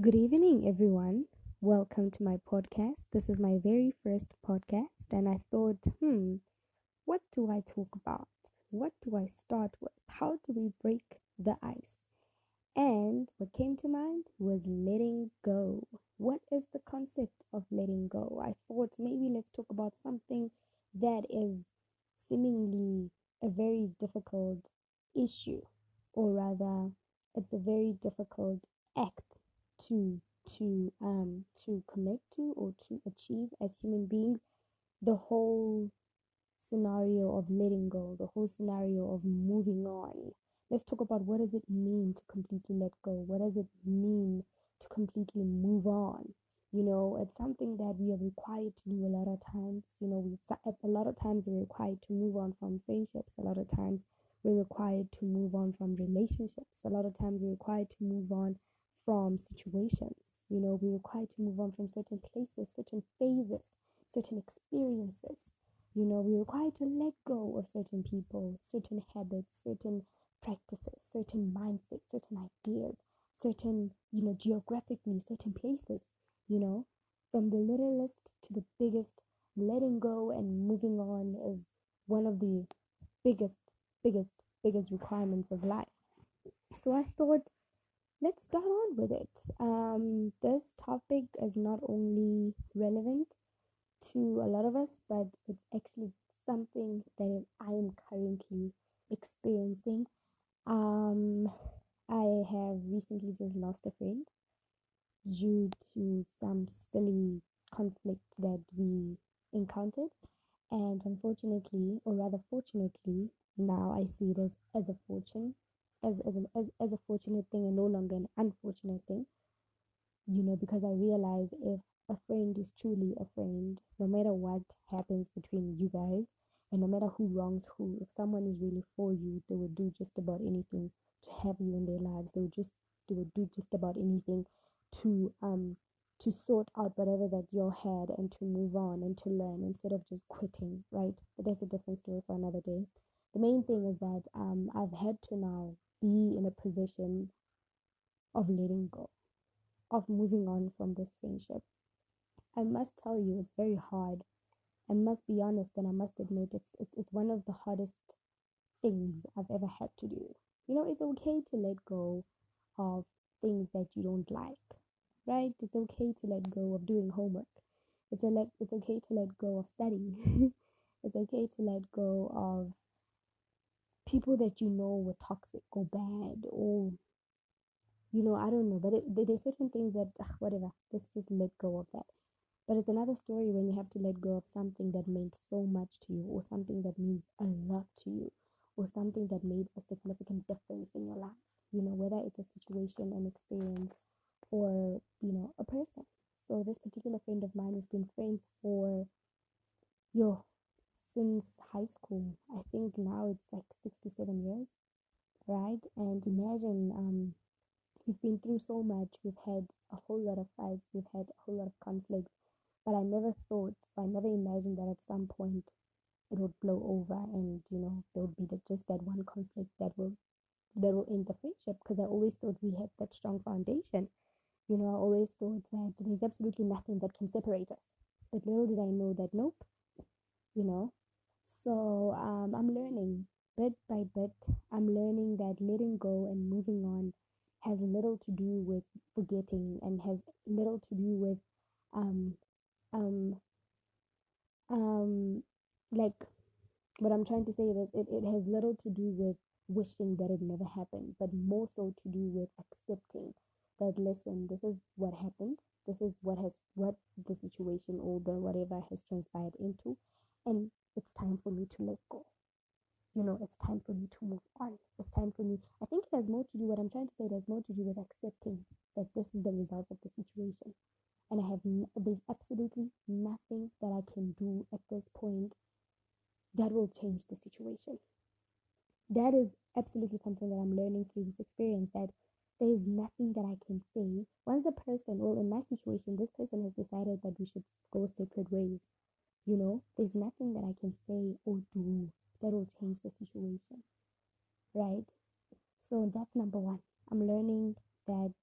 Good evening, everyone. Welcome to my podcast. This is my very first podcast, and I thought, hmm, what do I talk about? What do I start with? How do we break the ice? And what came to mind was letting go. What is the concept of letting go? I thought maybe let's talk about something that is seemingly a very difficult issue, or rather, it's a very difficult act to to um to connect to or to achieve as human beings the whole scenario of letting go the whole scenario of moving on. Let's talk about what does it mean to completely let go? What does it mean to completely move on? You know it's something that we are required to do a lot of times. You know we a lot of times we're required to move on from friendships. A lot of times we're required to move on from relationships. A lot of times we're required to move on from situations. You know, we're required to move on from certain places, certain phases, certain experiences. You know, we're required to let go of certain people, certain habits, certain practices, certain mindsets, certain ideas, certain, you know, geographically, certain places, you know, from the littlest to the biggest, letting go and moving on is one of the biggest, biggest, biggest requirements of life. So I thought let's start on with it. Um, this topic is not only relevant to a lot of us, but it's actually something that I am currently experiencing. Um, I have recently just lost a friend due to some silly conflict that we encountered. And unfortunately, or rather fortunately, now I see it as, as a fortune as as, an, as as a fortunate thing and no longer an unfortunate thing you know because i realize if a friend is truly a friend no matter what happens between you guys and no matter who wrongs who if someone is really for you they will do just about anything to have you in their lives. They will just they will do just about anything to um to sort out whatever that you had and to move on and to learn instead of just quitting right? But that's a different story for another day. The main thing is that um i've had to now be in a position of letting go, of moving on from this friendship. I must tell you, it's very hard. I must be honest and I must admit it's, it's, it's one of the hardest things I've ever had to do. You know, it's okay to let go of things that you don't like, right? It's okay to let go of doing homework. It's a let, it's okay to let go of studying. it's okay to let go of people that you know were toxic or bad or you know i don't know but it, there's certain things that ugh, whatever let's just let go of that. But it's another story when you have to let go of something that meant so much to you or something that means a lot to you or something that made a significant difference in your life you know whether it's a situation an experience or you know a person. So this particular friend of mine we've been friends for yo since high school. I think now it's like six to seven years, right? And imagine um, we've been through so much. We've had a whole lot of fights. We've had a whole lot of conflicts. But I never thought, I never imagined that at some point it would blow over, and you know there would be the, just that one conflict that will that will end the friendship. Because I always thought we had that strong foundation. You know, I always thought that there's absolutely nothing that can separate us. But little did I know that nope, you know, so um, I'm learning bit by bit. I'm learning that letting go and moving on has little to do with forgetting and has little to do with um um um like what I'm trying to say is it, it has little to do with wishing that it never happened, but more so to do with accepting that listen, this is what happened, this is what has what the situation or the whatever has transpired into, and it's time for me to let go. You know, it's time for me to move on. It's time for me. I think it has more to do, what I'm trying to say, it has more to do with accepting that this is the result of the situation. And I have, there's absolutely nothing that I can do at this point that will change the situation. That is absolutely something that I'm learning through this experience that there is nothing that I can say. Once a person, well, in my situation, this person has decided that we should go separate ways. You know, there's nothing that I can say or do that will change the situation. Right? So that's number one. I'm learning that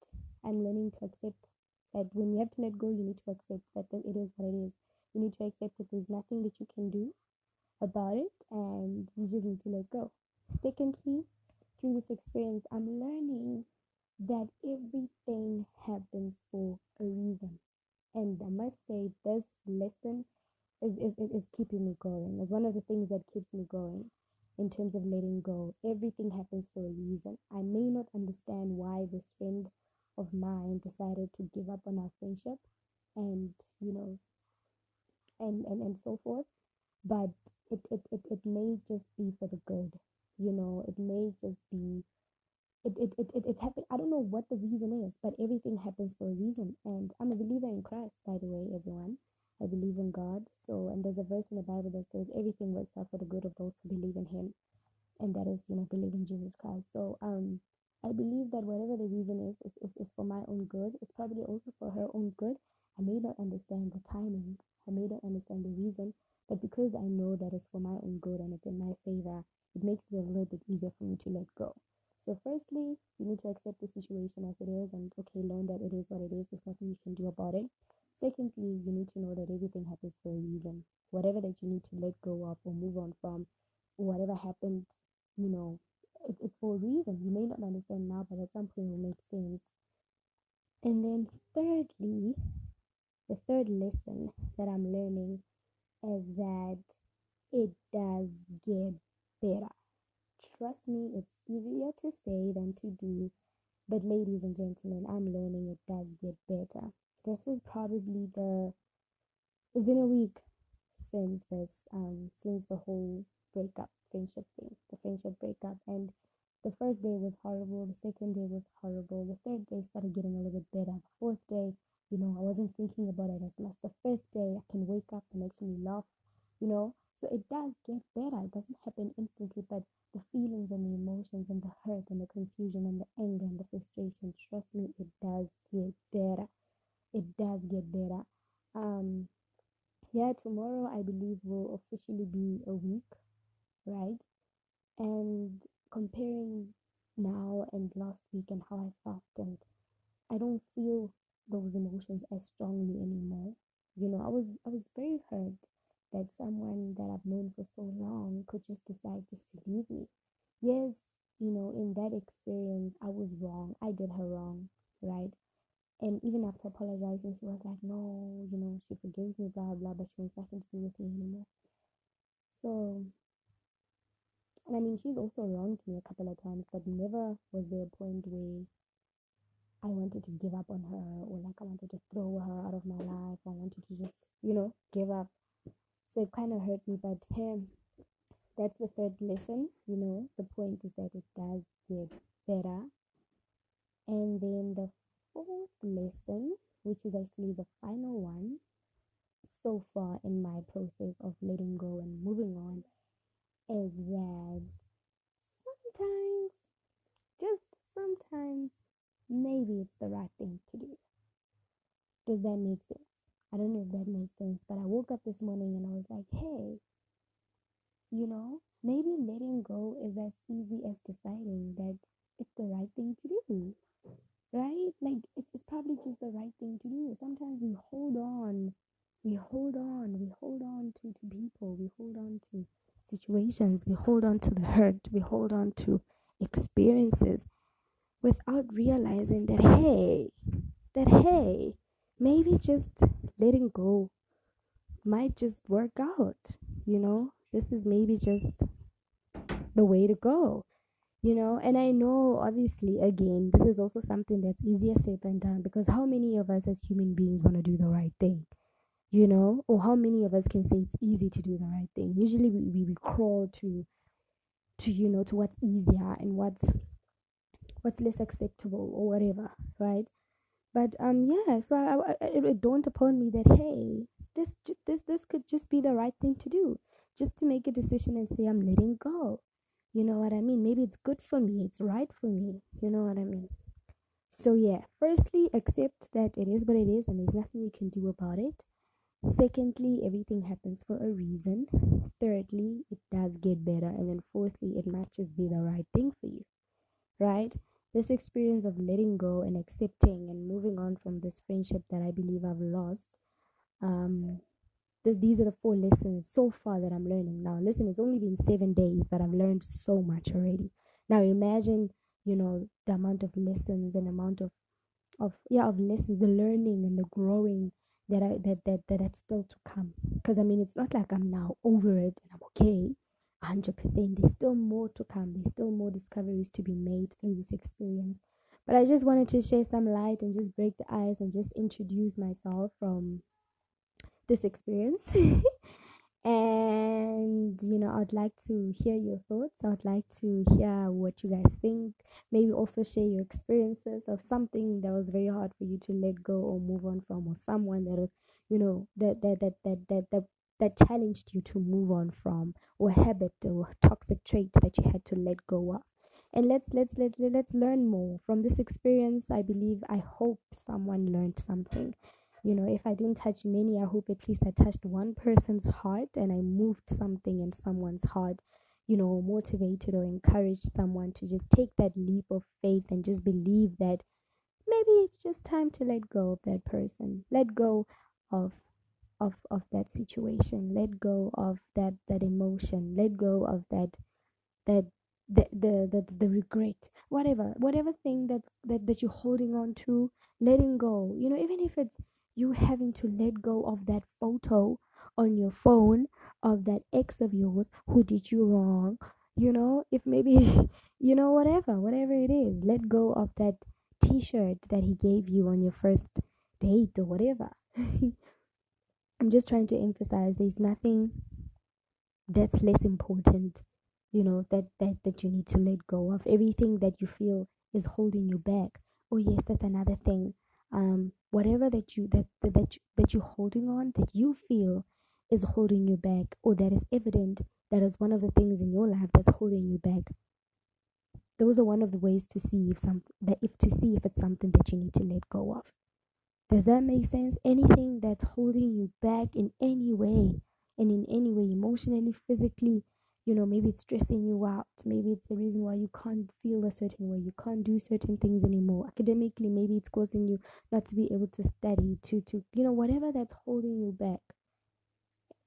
I'm learning to accept that when you have to let go, you need to accept that it is what it is. You need to accept that there's nothing that you can do about it and you just need to let go. Secondly, through this experience, I'm learning that everything happens for a reason. And I must say, this lesson is, is, is keeping me going. It's one of the things that keeps me going in terms of letting go. Everything happens for a reason. I may not understand why this friend of mine decided to give up on our friendship and, you know, and, and, and so forth. But it, it, it, it may just be for the good. You know, it may just be it, it, it, it, it happened. I don't know what the reason is, but everything happens for a reason. And I'm a believer in Christ, by the way, everyone. I believe in God. So, and there's a verse in the Bible that says everything works out for the good of those who believe in Him, and that is, you know, believe in Jesus Christ. So, um, I believe that whatever the reason is, is, is, for my own good. It's probably also for her own good. I may not understand the timing. I may not understand the reason, but because I know that it's for my own good and it's in my favor, it makes it a little bit easier for me to let go. So, firstly, you need to accept the situation as it is and, okay, learn that it is what it is. There's nothing you can do about it. Secondly, you need to know that everything happens for a reason. Whatever that you need to let go of or move on from, whatever happened, you know, it, it's for a reason. You may not understand now, but at some point it will make sense. And then, thirdly, the third lesson that I'm learning is that it does get better. Trust me, it's easier to say than to do. But, ladies and gentlemen, I'm learning it does get better. This is probably the. It's been a week since this, um, since the whole breakup, friendship thing, the friendship breakup. And the first day was horrible. The second day was horrible. The third day started getting a little bit better. The fourth day, you know, I wasn't thinking about it as much. The fifth day, I can wake up and actually laugh, you know. So it does get better. It doesn't happen instantly, but the feelings and the emotions and the hurt and the confusion and the anger and the frustration, trust me, it does get better. It does get better. Um, yeah, tomorrow I believe will officially be a week, right? And comparing now and last week and how I felt, and I don't feel those emotions as strongly anymore. You know, I was I was very hurt that someone that I've known for so long could just decide just to leave me. Yes, you know, in that experience, I was wrong. I did her wrong, right? And even after apologizing, she was like, no, you know, she forgives me, blah, blah, but she wants nothing to do with me anymore. So, and I mean, she's also wronged me a couple of times, but never was there a point where I wanted to give up on her or like I wanted to throw her out of my life. I wanted to just, you know, give up. So it kind of hurt me, but hey, that's the third lesson. You know, the point is that it does get better. And then the fourth lesson, which is actually the final one so far in my process of letting go and moving on, is that sometimes, just sometimes, maybe it's the right thing to do. Does that make sense? I don't know if that makes sense, but I woke up this morning and I was like, hey, you know, maybe letting go is as easy as deciding that it's the right thing to do, right? Like, it's, it's probably just the right thing to do. Sometimes we hold on, we hold on, we hold on to, to people, we hold on to situations, we hold on to the hurt, we hold on to experiences without realizing that, hey, that, hey, maybe just letting go might just work out, you know? This is maybe just the way to go, you know? And I know, obviously, again, this is also something that's easier said than done because how many of us as human beings want to do the right thing? You know, or how many of us can say it's easy to do the right thing? Usually, we, we, we crawl to, to you know, to what's easier and what's what's less acceptable or whatever, right? But um, yeah. So I, I, it, dawned upon me that hey, this this this could just be the right thing to do, just to make a decision and say I'm letting go. You know what I mean? Maybe it's good for me. It's right for me. You know what I mean? So yeah. Firstly, accept that it is what it is, and there's nothing you can do about it. Secondly, everything happens for a reason. Thirdly, it does get better. And then fourthly, it might just be the right thing for you. Right? this experience of letting go and accepting and moving on from this friendship that I believe I've lost. Um, th- these are the four lessons so far that I'm learning. Now, listen, it's only been seven days, that I've learned so much already. Now, imagine, you know, the amount of lessons and amount of, of yeah, of lessons, the learning and the growing that I that that that that's still to come. Because I mean, it's not like I'm now over it and I'm okay. 100%. There's still more to come. There's still more discoveries to be made through this experience. But I just wanted to share some light and just break the ice and just introduce myself from this experience. and you know, I'd like to hear your thoughts. I'd like to hear what you guys think. Maybe also share your experiences of something that was very hard for you to let go or move on from, or someone that was, you know, that that that that that, that that challenged you to move on from or habit or toxic trait that you had to let go of and let's let's let's let's learn more from this experience i believe i hope someone learned something you know if i didn't touch many i hope at least i touched one person's heart and i moved something in someone's heart you know motivated or encouraged someone to just take that leap of faith and just believe that maybe it's just time to let go of that person let go of of of that situation let go of that that emotion let go of that that the the the, the regret whatever whatever thing that's that, that you're holding on to letting go you know even if it's you having to let go of that photo on your phone of that ex of yours who did you wrong you know if maybe you know whatever whatever it is let go of that t-shirt that he gave you on your first date or whatever I'm just trying to emphasize there's nothing that's less important, you know, that, that, that you need to let go of. Everything that you feel is holding you back. Oh yes, that's another thing. Um, whatever that you that that you, that you're holding on, that you feel is holding you back, or that is evident that is one of the things in your life that's holding you back. Those are one of the ways to see if some that if to see if it's something that you need to let go of. Does that make sense? Anything that's holding you back in any way and in any way, emotionally, physically, you know, maybe it's stressing you out. Maybe it's the reason why you can't feel a certain way. You can't do certain things anymore. Academically, maybe it's causing you not to be able to study, to, to, you know, whatever that's holding you back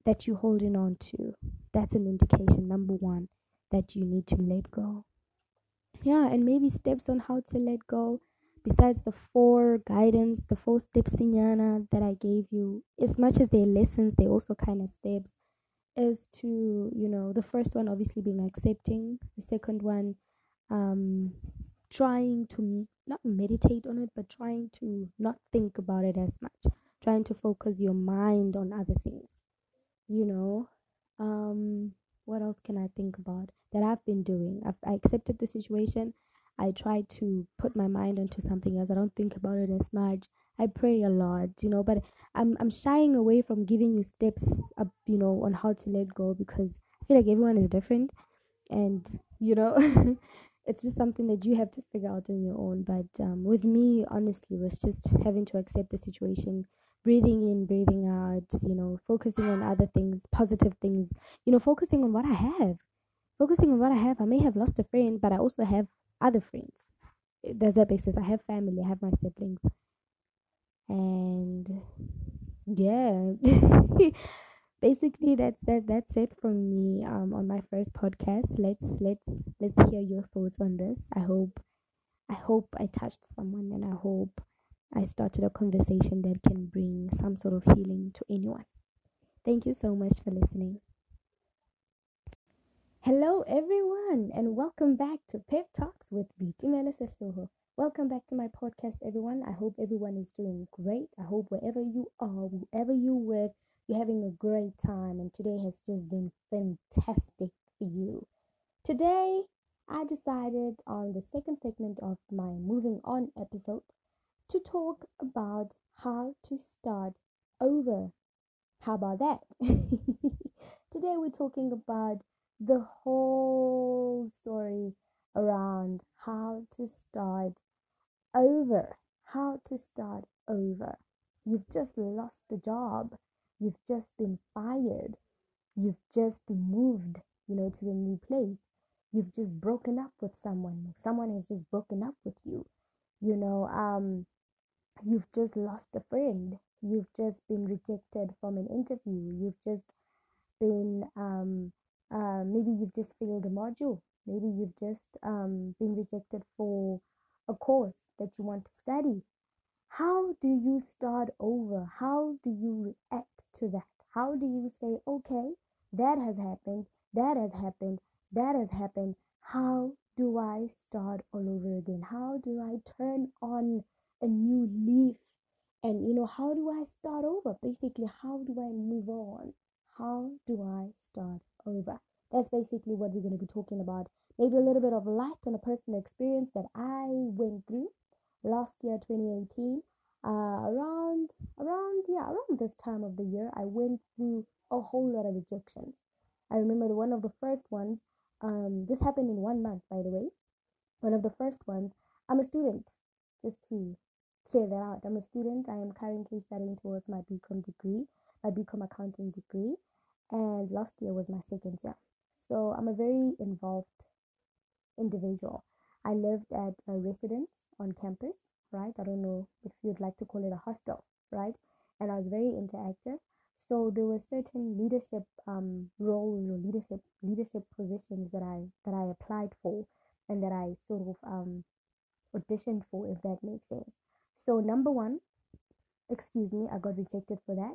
that you're holding on to. That's an indication, number one, that you need to let go. Yeah, and maybe steps on how to let go besides the four guidance, the four steps sinyana that I gave you, as much as they're lessons, they're also kind of steps, is to, you know, the first one obviously being accepting, the second one, um, trying to not meditate on it, but trying to not think about it as much, trying to focus your mind on other things, you know. Um, what else can I think about that I've been doing? I've I accepted the situation. I try to put my mind onto something else. I don't think about it as much. I pray a lot, you know, but I'm I'm shying away from giving you steps up, you know, on how to let go because I feel like everyone is different and you know it's just something that you have to figure out on your own. But um, with me, honestly, was just having to accept the situation, breathing in, breathing out, you know, focusing on other things, positive things, you know, focusing on what I have. Focusing on what I have. I may have lost a friend, but I also have other friends. Does that make sense? I have family, I have my siblings. And yeah. Basically that's that that's it from me um on my first podcast. Let's let's let's hear your thoughts on this. I hope I hope I touched someone and I hope I started a conversation that can bring some sort of healing to anyone. Thank you so much for listening. Hello, everyone, and welcome back to Pep Talks with Bitumela Sehloho. Welcome back to my podcast, everyone. I hope everyone is doing great. I hope wherever you are, wherever you work, you're having a great time, and today has just been fantastic for you. Today, I decided on the second segment of my Moving On episode to talk about how to start over. How about that? Today, we're talking about the whole story around how to start over. How to start over. You've just lost the job. You've just been fired. You've just moved, you know, to a new place. you've just broken up with someone, someone has just broken up with you, you know, um, you've just lost a friend, you've just been rejected from an interview, you've just been, um, uh, maybe you've just failed a module, maybe you've just um, been rejected for a course that you want to study. How do you start over? How do you react to that? How do you say, okay, that has happened, that has happened, that has happened. How do I start all over again? How do I turn on a new leaf? And you know, how do I start over? Basically, how do I move on? How do I start over? That's basically what we're going to be talking about. Maybe a little bit of light on a personal experience that I went through last year, 2018. Uh, around, around, yeah, around this time of the year, I went through a whole lot of rejections. I remember one of the first ones um, this happened in one month, by the way. One of the first ones. I'm a student, just to clear that out. I'm a student. I am currently studying towards my BCom degree, my BCom accounting degree, and last year was my second year. So I'm a very involved individual. I lived at a residence on campus, right? I don't know if you'd like to call it a hostel, right? And I was very interactive. So there were certain leadership um, roles or leadership leadership positions that I that I applied for and that I sort of um, auditioned for, if that makes sense. So number one, excuse me, I got rejected for that.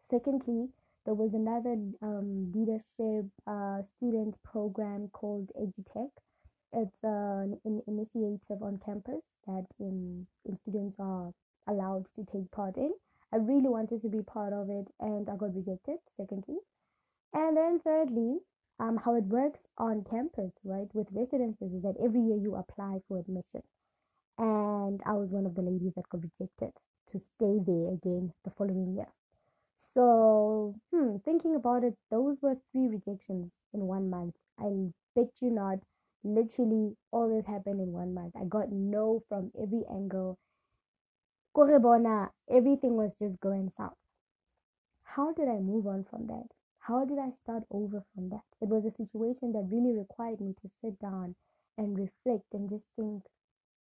Secondly, there was another um, leadership uh, student program called EduTech. It's uh, an initiative on campus that in students are allowed to take part in. I really wanted to be part of it and I got rejected, secondly. And then thirdly, um, how it works on campus, right, with residences is that every year you apply for admission. And I was one of the ladies that got rejected to stay there again the following year. So, hmm, thinking about it, those were three rejections in one month. I bet you not, literally all this happened in one month. I got no from every angle Korebona, everything was just going south. How did I move on from that? How did I start over from that? It was a situation that really required me to sit down and reflect and just think,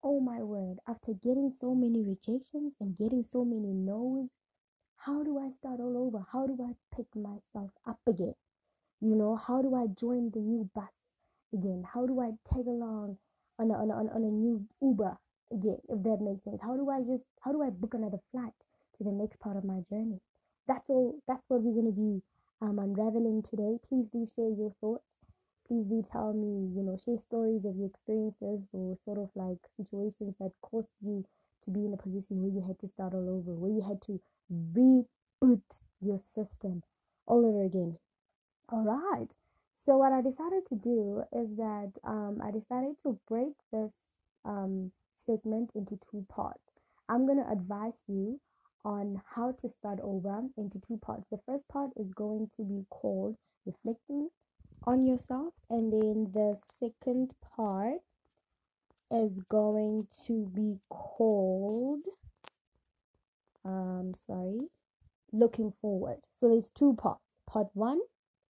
oh my word, after getting so many rejections and getting so many no's, how do I start all over? How do I pick myself up again? You know, how do I join the new bus again? How do I tag along on a, on a, on a new Uber again, if that makes sense. How do I just how do I book another flight to the next part of my journey? That's all that's what we're gonna be um unraveling today. Please do share your thoughts. Please do tell me, you know, share stories of your experiences or sort of like situations that caused you to be in a position where you had to start all over, where you had to reboot your system all over again. All right. So what I decided to do is that um, I decided to break this um, segment into two parts. I'm going to advise you on how to start over into two parts. The first part is going to be called reflecting on yourself, and then the second part is going to be called um sorry looking forward so there's two parts part one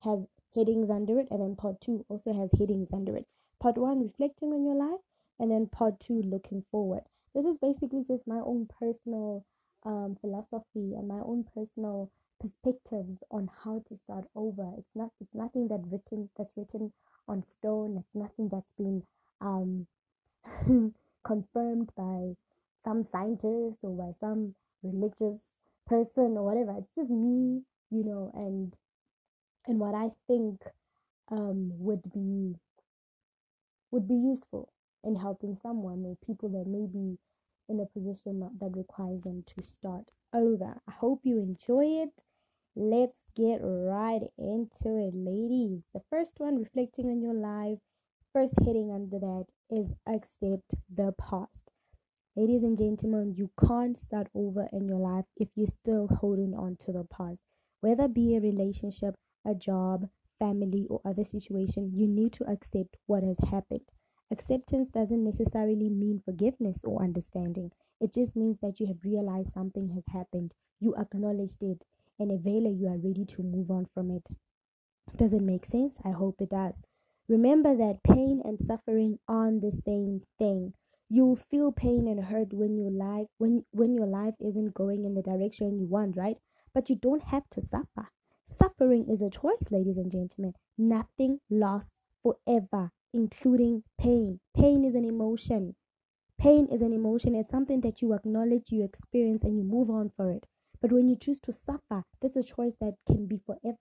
has headings under it and then part two also has headings under it. Part one reflecting on your life and then part two looking forward. This is basically just my own personal um, philosophy and my own personal perspectives on how to start over. It's not it's nothing that written that's written on stone. It's nothing that's been um, confirmed by some scientist or by some religious person or whatever. It's just me you know and and what i think um, would be would be useful in helping someone or people that may be in a position that requires them to start over. I hope you enjoy it. Let's get right into it, ladies. The first one, reflecting on your life, first heading under that is accept the past. Ladies and gentlemen, you can't start over in your life if you're still holding on to the past. Whether be a relationship, a job, family, or other situation, you need to accept what has happened. Acceptance doesn't necessarily mean forgiveness or understanding. It just means that you have realized something has happened, you acknowledged it, and eventually you are ready to move on from it. Does it make sense? I hope it does. Remember that pain and suffering aren't the same thing. You'll feel pain and hurt when your life when when your life isn't going in the direction you want, right? But you don't have to suffer. Suffering is a choice, ladies and gentlemen. Nothing lasts forever, including pain. Pain is an emotion. Pain is an emotion. It's something that you acknowledge, you experience, and you move on for it. But when you choose to suffer, that's a choice that can be forever.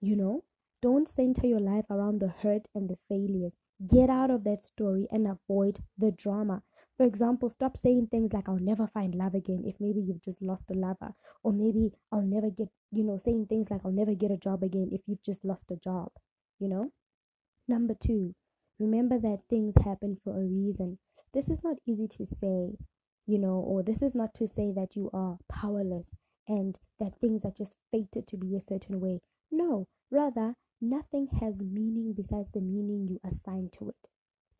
You know, don't center your life around the hurt and the failures. Get out of that story and avoid the drama. For example, stop saying things like, I'll never find love again if maybe you've just lost a lover. Or maybe I'll never get, you know, saying things like, I'll never get a job again if you've just lost a job. You know? Number two, remember that things happen for a reason. This is not easy to say, you know, or this is not to say that you are powerless and that things are just fated to be a certain way. No, rather, nothing has meaning besides the meaning you assign to it.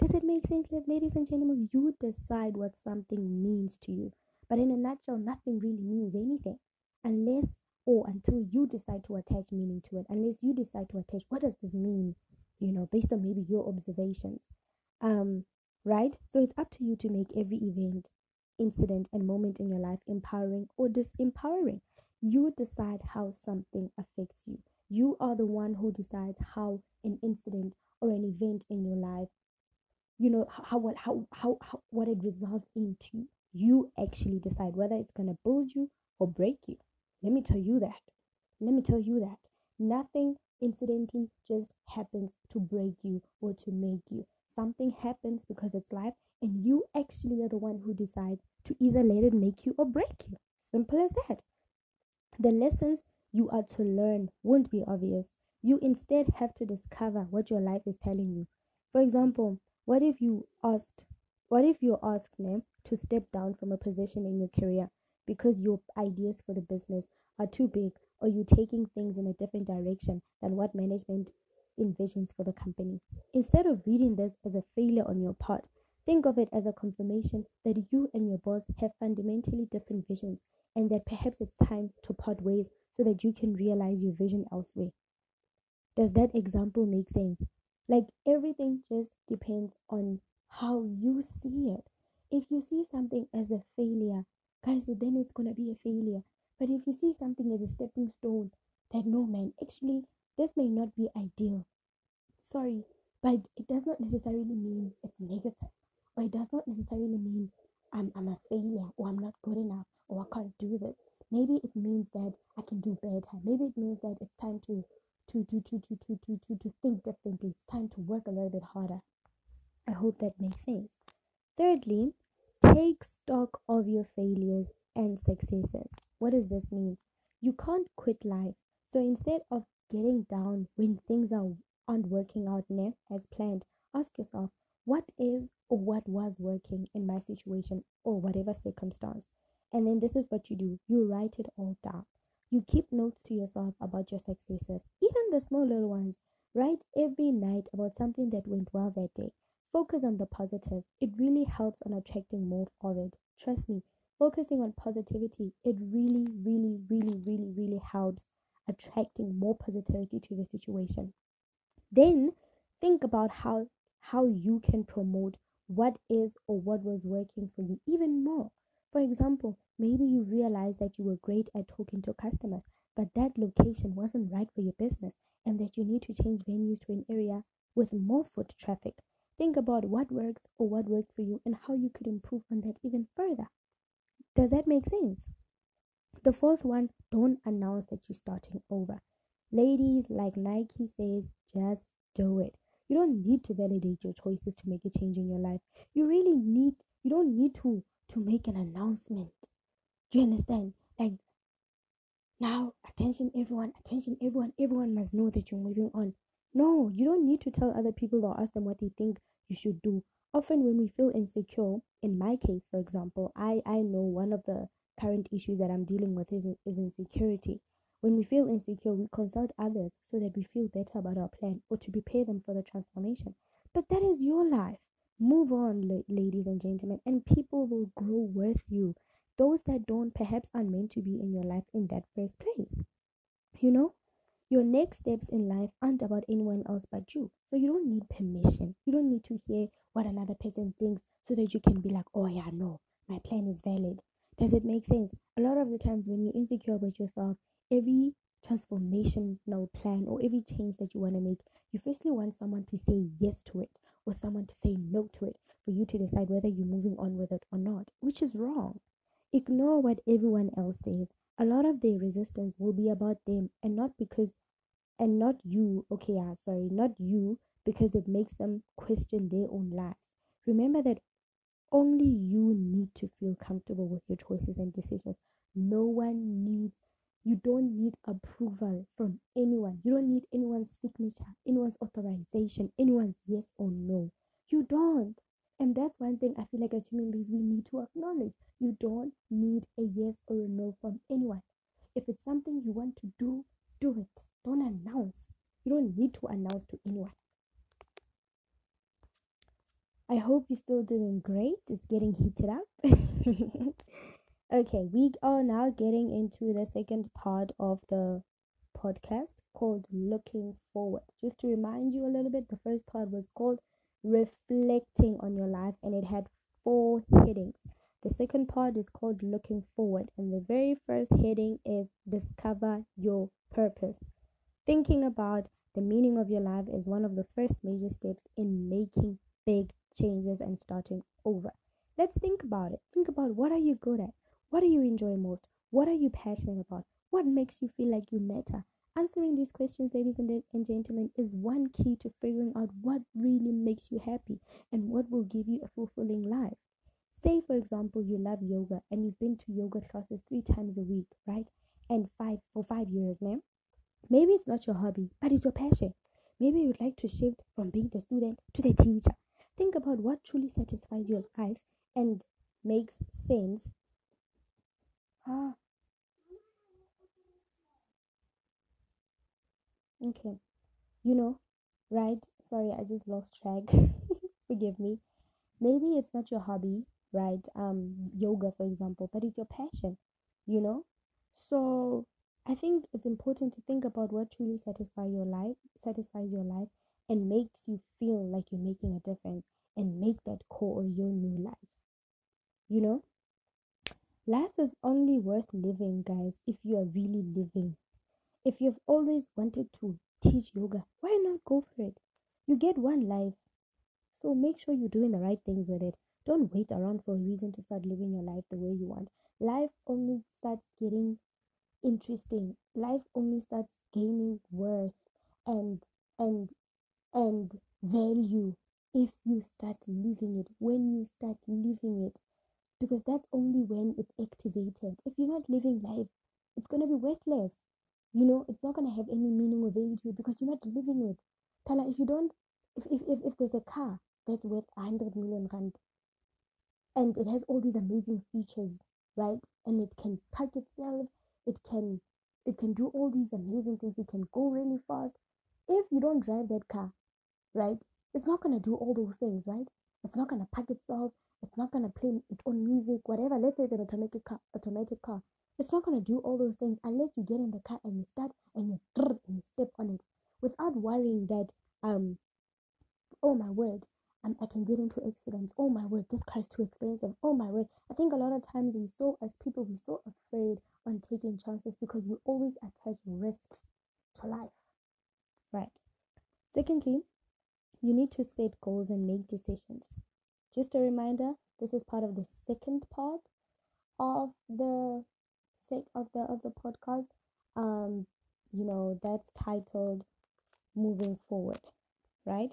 Does it make sense, ladies and gentlemen? You decide what something means to you. But in a nutshell, nothing really means anything unless or until you decide to attach meaning to it. Unless you decide to attach what does this mean, you know, based on maybe your observations. Um, right? So it's up to you to make every event, incident, and moment in your life empowering or disempowering. You decide how something affects you. You are the one who decides how an incident or an event in your life, you know, how what how how, how what it results into. You actually decide whether it's gonna build you or break you. Let me tell you that. Let me tell you that. Nothing incidentally just happens to break you or to make you. Something happens because it's life, and you actually are the one who decides to either let it make you or break you. Simple as that. The lessons you are to learn won't be obvious. You instead have to discover what your life is telling you. For example, what if you asked, what if you're asked ne, to step down from a position in your career because your ideas for the business are too big or you're taking things in a different direction than what management envisions for the company? Instead of reading this as a failure on your part, think of it as a confirmation that you and your boss have fundamentally different visions and that perhaps it's time to part ways so that you can realize your vision elsewhere. Does that example make sense? Like everything just depends on how you see it. If you see something as a failure, guys, then it's gonna be a failure. But if you see something as a stepping stone, that no man, actually, this may not be ideal. Sorry, but it does not necessarily mean it's negative, or it does not necessarily mean I'm, I'm a failure, or I'm not good enough, or I can't do this. Maybe it means that I can do better. Maybe it means that it's time to to to to to to to to, to think differently. It's time to work a little bit harder. I hope that makes sense. Thirdly, take stock of your failures and successes. What does this mean? You can't quit life. So instead of getting down when things are aren't working out ne, as planned, ask yourself, what is or what was working in my situation or whatever circumstance? And then this is what you do you write it all down. You keep notes to yourself about your successes, even the small little ones. Write every night about something that went well that day. Focus on the positive. It really helps on attracting more of it. Trust me, focusing on positivity, it really, really, really, really, really helps attracting more positivity to the situation. Then think about how how you can promote what is or what was working for you even more. For example, maybe you realized that you were great at talking to customers, but that location wasn't right for your business and that you need to change venues to an area with more foot traffic. Think about what works or what worked for you and how you could improve on that even further. Does that make sense? The fourth one, don't announce that you're starting over. Ladies, like Nike says, just do it. You don't need to validate your choices to make a change in your life. You really need, you don't need to to make an announcement. Do you understand? Like, now, attention, everyone, attention, everyone, everyone must know that you're moving on. No, you don't need to tell other people or ask them what they think you should do. Often, when we feel insecure, in my case, for example, I, I know one of the current issues that I'm dealing with is, is insecurity. When we feel insecure, we consult others so that we feel better about our plan or to prepare them for the transformation. But that is your life. Move on, ladies and gentlemen, and people will grow with you. Those that don't perhaps aren't meant to be in your life in that first place. You know, Your next steps in life aren't about anyone else but you. So you don't need permission. You don't need to hear what another person thinks so that you can be like, oh, yeah, no, my plan is valid. Does it make sense? A lot of the times when you're insecure about yourself, every transformational plan or every change that you want to make, you firstly want someone to say yes to it or someone to say no to it for you to decide whether you're moving on with it or not, which is wrong. Ignore what everyone else says. A lot of their resistance will be about them and not because, and not you, okay, yeah, sorry, not you, because it makes them question their own lives. Remember that only you need to feel comfortable with your choices and decisions. No one needs you don't need approval from anyone. You don't need anyone's signature, anyone's authorization, anyone's yes or no. You don't. And that's one thing I feel like as human beings we need to acknowledge. You don't need a yes or a no from anyone. If it's something you want to do, do it. Don't announce. You don't need to announce to anyone. I hope you're still doing great. It's getting heated up. Okay, we are now getting into the second part of the podcast called Looking Forward. Just to remind you a little bit, the first part was called Reflecting on Your Life and it had four headings. The second part is called Looking Forward, and the very first heading is Discover Your Purpose. Thinking about the meaning of your life is one of the first major steps in making big changes and starting over. Let's think about it. Think about what are you good at? What do you enjoy most? What are you passionate about? What makes you feel like you matter? Answering these questions, ladies and, and gentlemen, is one key to figuring out what really makes you happy and what will give you a fulfilling life. Say, for example, you love yoga and you've been to yoga classes three times a week, right? And five for five years, ma'am. Maybe it's not your hobby, but it's your passion. Maybe you'd like to shift from being the student to the teacher. Think about what truly satisfies your life and makes sense Ah. Okay. You know, right? Sorry, I just lost track. Forgive me. Maybe it's not your hobby, right? Um, yoga, for example, but it's your passion, you know? So I think it's important to think about what truly satisfies your life, satisfies your life, and makes you feel like you're making a difference, and make that core your new life. You know? Life is only worth living, guys, if you are really living. If you've always wanted to teach yoga, why not go for it? You get one life. So make sure you're doing the right things with it. Don't wait around for a reason to start living your life the way you want. Life only starts getting interesting. Life only starts gaining worth and and and value if you start living it. When you start living it, because that's only when it's activated. If you're not living life, it's going to be worthless. You know, it's not going to have any meaning or value to you because you're not living it. Tala, if you don't, if, if, if, if there's a car that's worth 100 million rand and it has all these amazing features, right? And it can park itself, it can it can do all these amazing things, it can go really fast. If you don't drive that car, right, it's not gonna do all those things, right? It's not gonna park itself, it's not gonna play its own music, whatever. Let's say it's an automatic car, automatic car. It's not gonna do all those things unless you get in the car and you start and you and you step on it without worrying that um oh my word um, I can get into accidents. Oh my word, this car is too expensive. Oh my word. I think a lot of times we so as people we're so afraid on taking chances because we always attach risks to life. Right. Secondly, you need to set goals and make decisions. Just a reminder, this is part of the second part of the sake of the of the podcast. Um, you know, that's titled Moving Forward, right?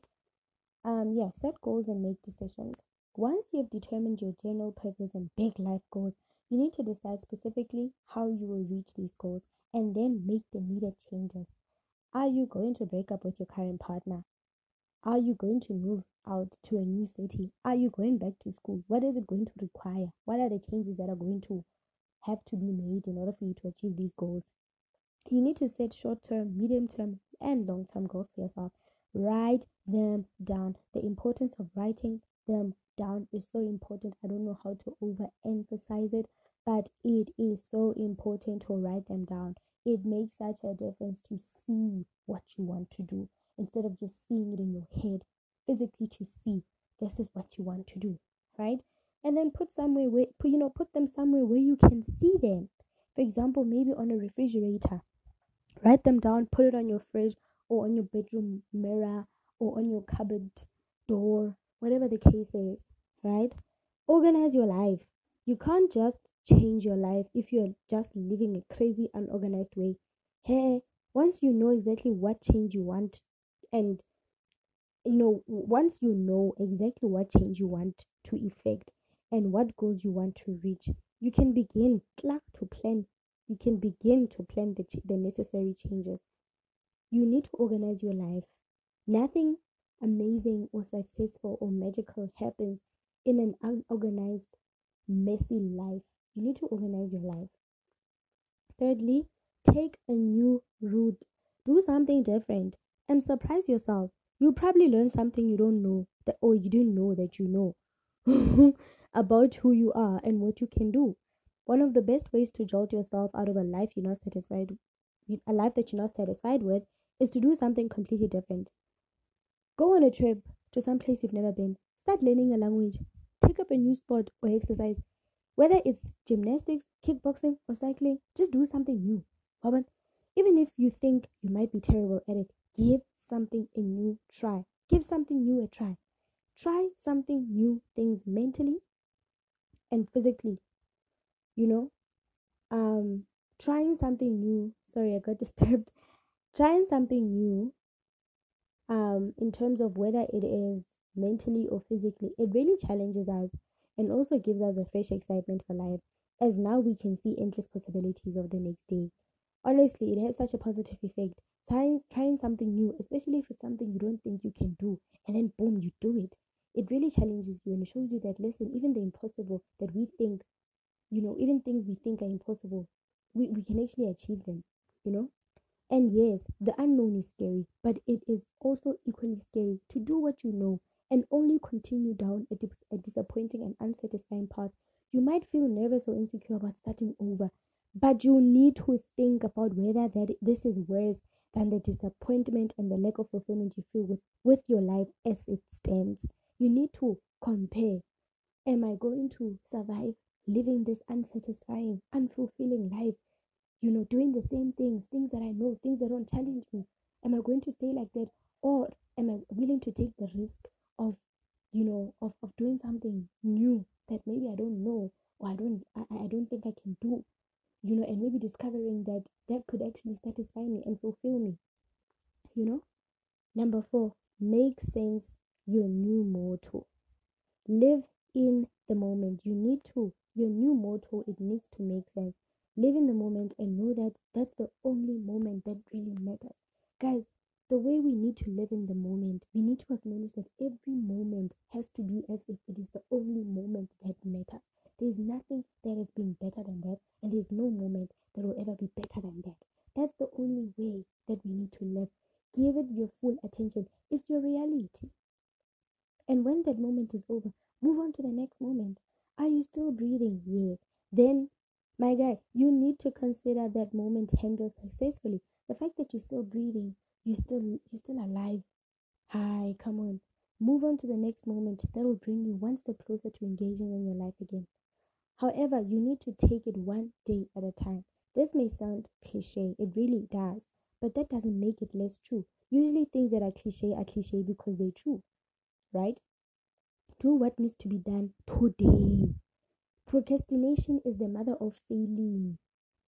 Um, yeah, set goals and make decisions. Once you have determined your general purpose and big life goals, you need to decide specifically how you will reach these goals and then make the needed changes. Are you going to break up with your current partner? Are you going to move out to a new city? Are you going back to school? What is it going to require? What are the changes that are going to have to be made in order for you to achieve these goals? You need to set short term, medium term, and long term goals for yourself. Write them down. The importance of writing them down is so important. I don't know how to overemphasize it, but it is so important to write them down. it makes such a difference to see what you want to do instead of just seeing it in your head, physically to see this is what you want to do, right? And then put somewhere where you know put them somewhere where you can see them. For example, maybe on a refrigerator. Write them down, put it on your fridge or on your bedroom mirror or on your cupboard door, whatever the case is, right? Organize your life. You can't just change your life if you're just living a crazy, unorganized way. Hey, once you know exactly what change you want and you know once you know exactly what change you want to effect and what goals you want to reach. You can begin to plan. You can begin to plan the, the necessary changes. You need to organize your life. Nothing amazing or successful or magical happens in an unorganized messy life. You need to organize your life. Thirdly take a new route. Do something different and surprise yourself. You'll probably learn something you don't know that or you didn't know that you know about who you are and what you can do. One of the best ways to jolt yourself out of a life you're not satisfied with, a life that you're not satisfied with is to do something completely different. Go on a trip to some place you've never been. Start learning a language. Take up a new sport or exercise. Whether it's gymnastics, kickboxing, or cycling, just do something new. Even if you think you might be terrible at it, give something a new try. Give something new a try. Try something new things mentally and physically. You know, um, trying something new. Sorry, I got disturbed. trying something new, um, in terms of whether it is mentally or physically, it really challenges us and also gives us a fresh excitement for life. As now we can see endless possibilities of the next day. Honestly, it has such a positive effect trying trying something new especially if it's something you don't think you can do and then boom you do it it really challenges you and it shows you that listen even the impossible that we think you know even things we think are impossible we, we can actually achieve them you know and yes the unknown is scary but it is also equally scary to do what you know and only continue down a, a disappointing and unsatisfying path you might feel nervous or insecure about starting over but you need to think about whether that this is worse than the disappointment and the lack of fulfillment you feel with, with your life as it stands. You need to compare. Am I going to survive living this unsatisfying, unfulfilling life? You know, doing the same things, things that I know, things that don't challenge me. Am I going to stay like that? Or am I willing to take the risk of, you know, of, of doing something new that maybe I don't know or I don't I, I don't think I can do? you know, and maybe discovering that that could actually satisfy me and fulfill me, you know. Number four, make sense your new motto. Live in the moment. You need to, your new motto, it needs to make sense. Live in the moment and know that that's the only moment that really matters. Guys, the way we need to live in the moment, we need to acknowledge that every moment has to be as if it is the only moment that matters. There is nothing that has been better than that, and there is no moment that will ever be better than that. That's the only way that we need to live. Give it your full attention. It's your reality. And when that moment is over, move on to the next moment. Are you still breathing? Yes. Then, my guy, you need to consider that moment handled successfully. The fact that you're still breathing, you still you're still alive. Hi, come on. Move on to the next moment that will bring you one step closer to engaging in your life again. However, you need to take it one day at a time. This may sound cliche, it really does, but that doesn't make it less true. Usually, things that are cliche are cliche because they're true, right? Do what needs to be done today. Procrastination is the mother of failing.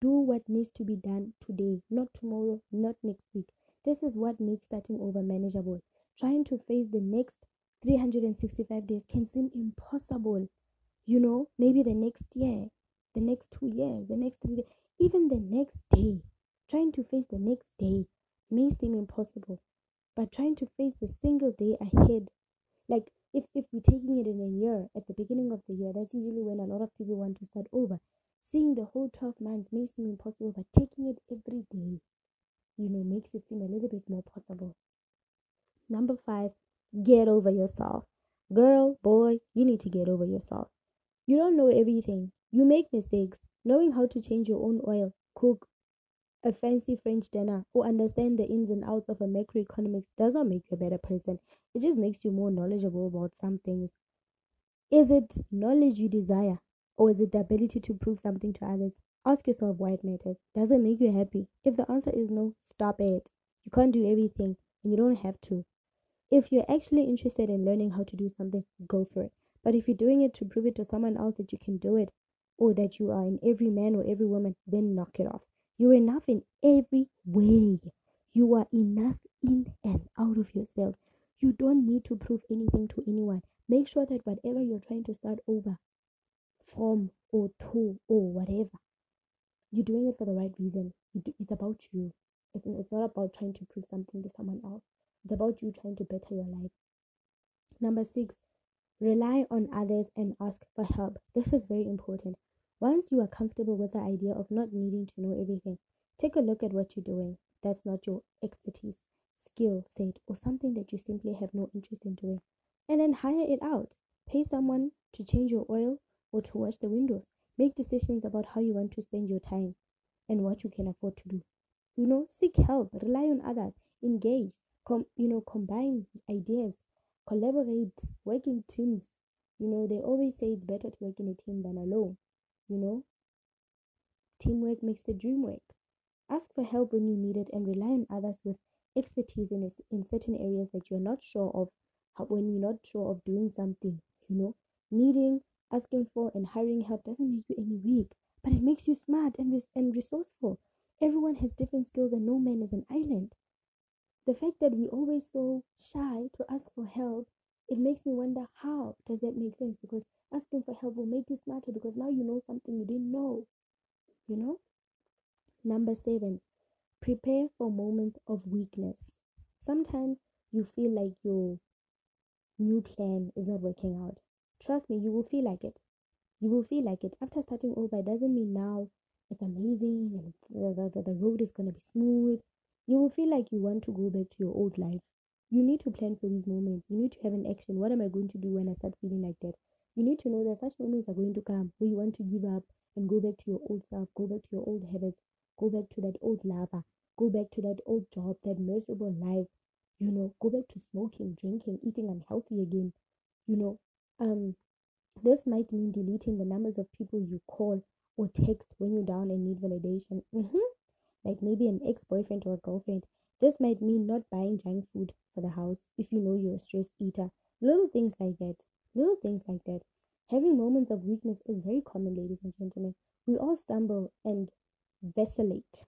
Do what needs to be done today, not tomorrow, not next week. This is what makes starting over manageable. Trying to face the next 365 days can seem impossible you know, maybe the next year, the next two years, the next three days, even the next day. Trying to face the next day may seem impossible, but trying to face the single day ahead, like if, if we're taking it in a year, at the beginning of the year, that's usually when a lot of people want to start over. Seeing the whole 12 months may seem impossible, but taking it every day, you know, makes it seem a little bit more possible. Number five, get over yourself. Girl, boy, you need to get over yourself. You don't know everything. You make mistakes. Knowing how to change your own oil, cook, a fancy French dinner or understand the ins and outs of a macroeconomics does not make you a better person. It just makes you more knowledgeable about some things. Is it knowledge you desire or is it the ability to prove something to others? Ask yourself why it matters. Does it make you happy? If the answer is no, stop it. You can't do everything and you don't have to. If you're actually interested in learning how to do something, go for it. But if you're doing it to prove it to someone else that you can do it or that you are in every man or every woman, then knock it off. You're enough in every way. You are enough in and out of yourself. You don't need to prove anything to anyone. Make sure that whatever you're trying to start over from or to or whatever, you're doing it for the right reason. It's about you. It's, not about trying to prove something to someone else. It's about you trying to better your life. Number six, rely on others and ask for help. This is very important. Once you are comfortable with the idea of not needing to know everything, take a look at what you're doing. That's not your expertise, skill set, or something that you simply have no interest in doing. And then hire it out. Pay someone to change your oil or to wash the windows. Make decisions about how you want to spend your time and what you can afford to do. You know, seek help, rely on others, engage, com- you know, combine ideas, collaborate, work in teams. You know, they always say it's better to work in a team than alone. You know, teamwork makes the dream work. Ask for help when you need it and rely on others with expertise in, in certain areas that you're not sure of when you're not sure of doing something. You know, needing, asking for, and hiring help doesn't make you any weak, but it makes you smart and, res- and resourceful. Everyone has different skills and no man is an island. The fact that we always so shy to ask for help it makes me wonder how does that make sense because asking for help will make you smarter because now you know something you didn't know you know? Number seven prepare for moments of weakness. Sometimes you feel like your new plan is not working out. Trust me you will feel like it. You will feel like it. After starting over it doesn't mean now it's amazing and the, the, the road is going to be smooth. You will feel like you want to go back to your old life. You need to plan for these moments. You need to have an action. What am I going to do when I start feeling like that? You need to know that such moments are going to come where you want to give up and go back to your old self, go back to your old habits, go back to that old lover, go back to that old job, that miserable life, you know, go back to smoking, drinking, eating unhealthy again. You know, um, this might mean deleting the numbers of people you call or text when you're down and need validation. Mm-hmm. Like maybe an ex boyfriend or a girlfriend this might mean not buying junk food for the house if you know you're a stress eater. Little things like that. Little things like that. Having moments of weakness is very common, ladies and gentlemen. We all stumble and vacillate.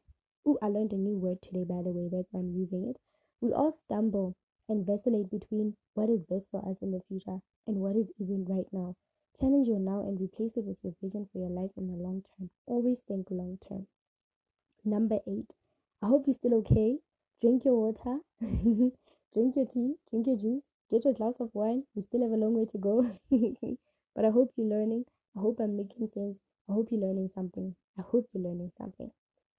Ooh, I learned a new word today, by the way, that's why I'm using it. We all stumble and vacillate between what is best for us in the future and what is isn't right now. Challenge your now and replace it with your vision for your life in the long term. Always think long term. Number eight. I hope you're still okay drink your water, drink your tea, drink your juice, get your glass of wine. We still have a long way to go. but I hope you're learning. I hope I'm making sense. I hope you're learning something. I hope you're learning something.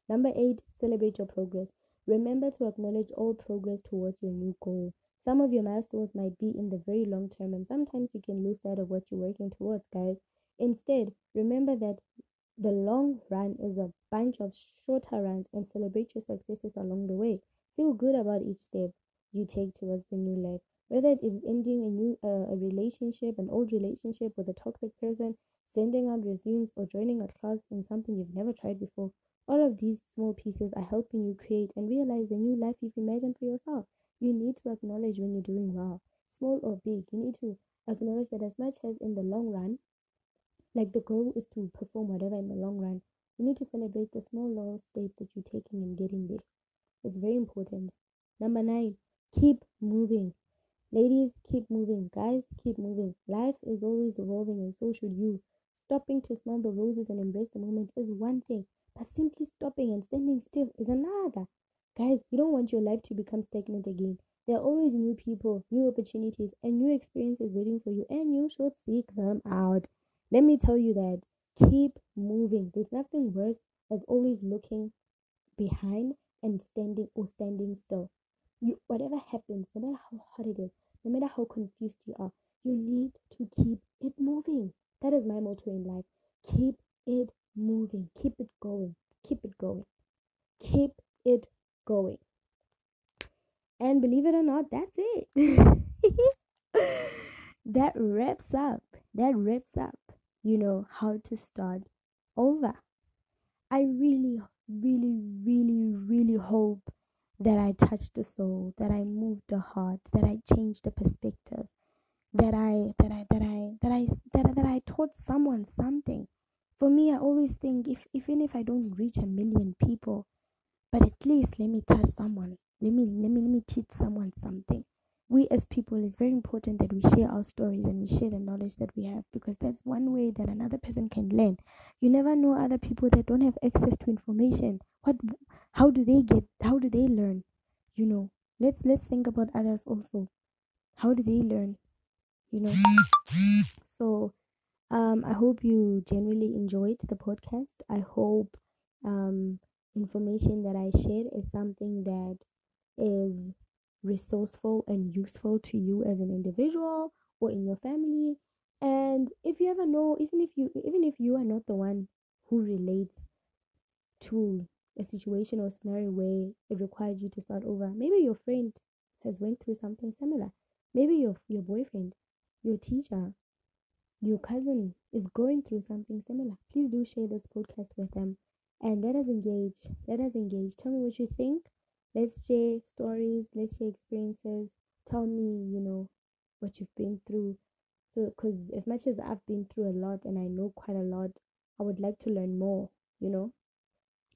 Number eight, celebrate your progress. Remember to acknowledge all progress towards your new goal. Some of your milestones might be in the very long term, and sometimes you can lose sight of what you're working towards, guys. Instead, remember that the long run is a bunch of shorter runs and celebrate your successes along the way. Feel good about each step you take towards the new life. Whether it is ending a new uh, a relationship, an old relationship with a toxic person, sending out resumes, or joining a class in something you've never tried before, all of these small pieces are helping you create and realize the new life you've imagined for yourself. You need to acknowledge when you're doing well, small or big. You need to acknowledge that as much as in the long run, like the goal is to perform whatever in the long run, you need to celebrate the small little steps that you're taking in getting there. It's very important. Number nine, keep moving. Ladies, keep moving. Guys, keep moving. Life is always evolving, and so should you. Stopping to smell the roses and embrace the moment is one thing, but simply stopping and standing still is another. Guys, you don't want your life to become stagnant again. There are always new people, new opportunities, and new experiences waiting for you, and you should seek them out. Let me tell you that keep moving. There's nothing worse as always looking behind and standing or standing still. You whatever happens, no matter how hard it is, no matter how confused you are, you need to keep it moving. That is my motto in life. Keep it moving. Keep it going. Keep it going. Keep it going. And believe it or not, that's it. that wraps up. That wraps up, you know, how to start over. I really, really, really, really hope that I touched the soul, that I moved the heart, that I changed the perspective, that I that I that I that I that, that I taught someone something. For me, I always think if even if I don't reach a million people, but at least let me touch someone. Let me let me let me teach someone something. We as people it's very important that we share our stories and we share the knowledge that we have because that's one way that another person can learn. You never know other people that don't have access to information. What how do they get how do they learn? You know, let's let's think about others also. How do they learn? you know so um i hope you genuinely enjoyed the podcast i hope um information that i shared is something that is resourceful and useful to you as an individual or in your family and if you ever know even if you even if you are not the one who relates to a situation or scenario where it required you to start over maybe your friend has went through something similar maybe your your boyfriend your teacher, your cousin is going through something similar, please do share this podcast with them and let us engage. Let us engage. Tell me what you think. Let's share stories, let's share experiences. Tell me, you know, what you've been through. So, because as much as I've been through a lot and I know quite a lot, I would like to learn more, you know.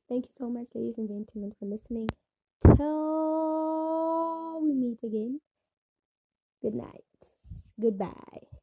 Thank you so much, ladies and gentlemen, for listening. Till we meet again. Good night. Goodbye.